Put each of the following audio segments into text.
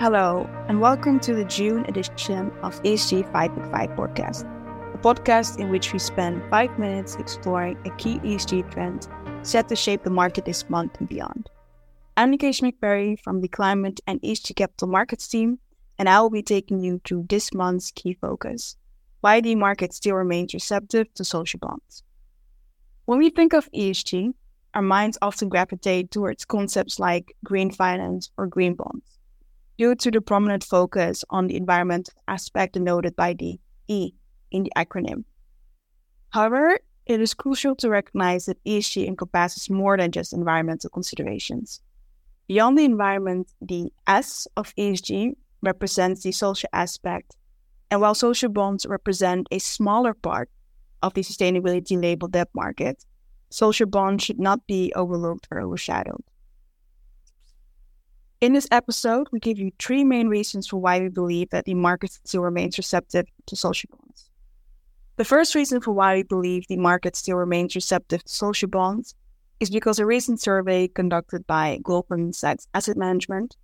Hello, and welcome to the June edition of ESG 5 in 5 podcast, a podcast in which we spend five minutes exploring a key ESG trend set to shape the market this month and beyond. I'm Niceasia Mc Perry from the Climate and ESG Capital Markets team, and I will be taking you through this month's key focus why the market still remains receptive to social bonds. When we think of ESG, our minds often gravitate towards concepts like green finance or green bonds due to the prominent focus on the environment aspect denoted by the E in the acronym. However, it is crucial to recognize that ESG encompasses more than just environmental considerations. Beyond the environment, the S of ESG represents the social aspect, and while social bonds represent a smaller part of the sustainability labeled debt market, social bonds should not be overlooked or overshadowed. In this episode, we give you three main reasons for why we believe that the market still remains receptive to social bonds. The first reason for why we believe the market still remains receptive to social bonds is because a recent survey conducted by Goldman Sachs Asset Management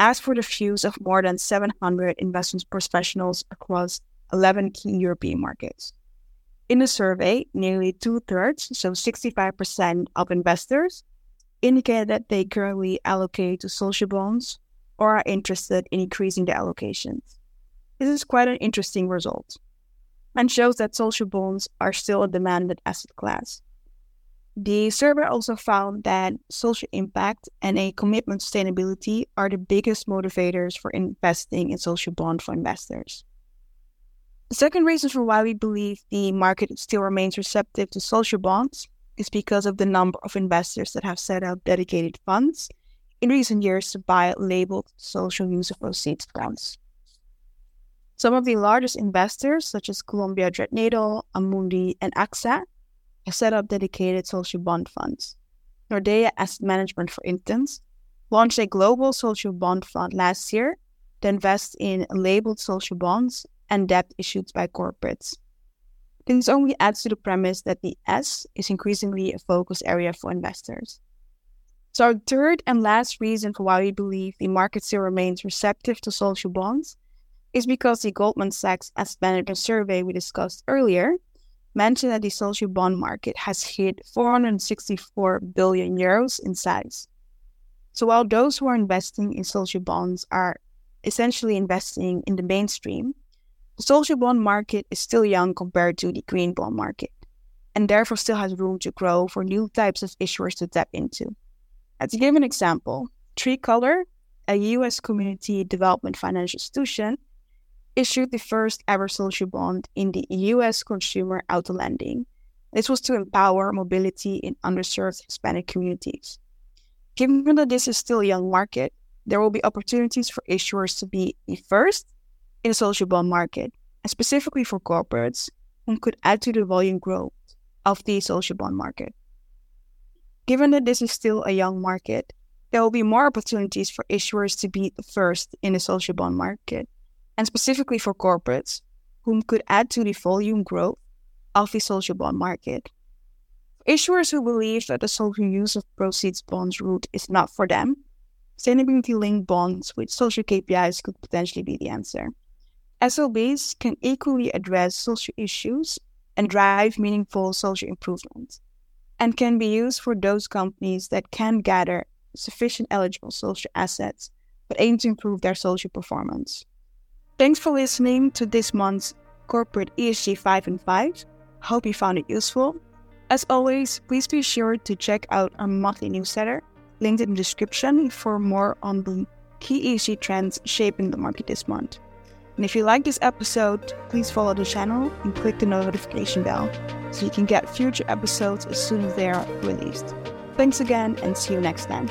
asked for the views of more than 700 investment professionals across 11 key European markets. In the survey, nearly two thirds, so 65% of investors, indicate that they currently allocate to social bonds or are interested in increasing their allocations. This is quite an interesting result and shows that social bonds are still a demanded asset class. The survey also found that social impact and a commitment to sustainability are the biggest motivators for investing in social bond for investors. The second reason for why we believe the market still remains receptive to social bonds is because of the number of investors that have set up dedicated funds in recent years to buy labeled social use of proceeds funds. Some of the largest investors, such as Columbia Threadneedle, Amundi, and AXA, have set up dedicated social bond funds. Nordea Asset Management, for instance, launched a global social bond fund last year to invest in labeled social bonds and debt issued by corporates. This only adds to the premise that the S is increasingly a focus area for investors. So, our third and last reason for why we believe the market still remains receptive to social bonds is because the Goldman Sachs Asset Management survey we discussed earlier mentioned that the social bond market has hit 464 billion euros in size. So, while those who are investing in social bonds are essentially investing in the mainstream, social bond market is still young compared to the green bond market, and therefore still has room to grow for new types of issuers to tap into. As to give an example, Tricolor, a US community development financial institution, issued the first ever social bond in the US consumer auto lending. This was to empower mobility in underserved Hispanic communities. Given that this is still a young market, there will be opportunities for issuers to be the first in the social bond market, and specifically for corporates, and could add to the volume growth of the social bond market. Given that this is still a young market, there will be more opportunities for issuers to be first in the social bond market, and specifically for corporates, whom could add to the volume growth of the social bond market. Issuers who believe that the social use of proceeds bonds route is not for them, sustainability linked bonds with social KPIs could potentially be the answer. SLBs can equally address social issues and drive meaningful social improvement, and can be used for those companies that can gather sufficient eligible social assets but aim to improve their social performance. Thanks for listening to this month's Corporate ESG 5 and 5. Hope you found it useful. As always, please be sure to check out our monthly newsletter, linked in the description, for more on the key ESG trends shaping the market this month. And if you like this episode, please follow the channel and click the notification bell so you can get future episodes as soon as they are released. Thanks again and see you next time.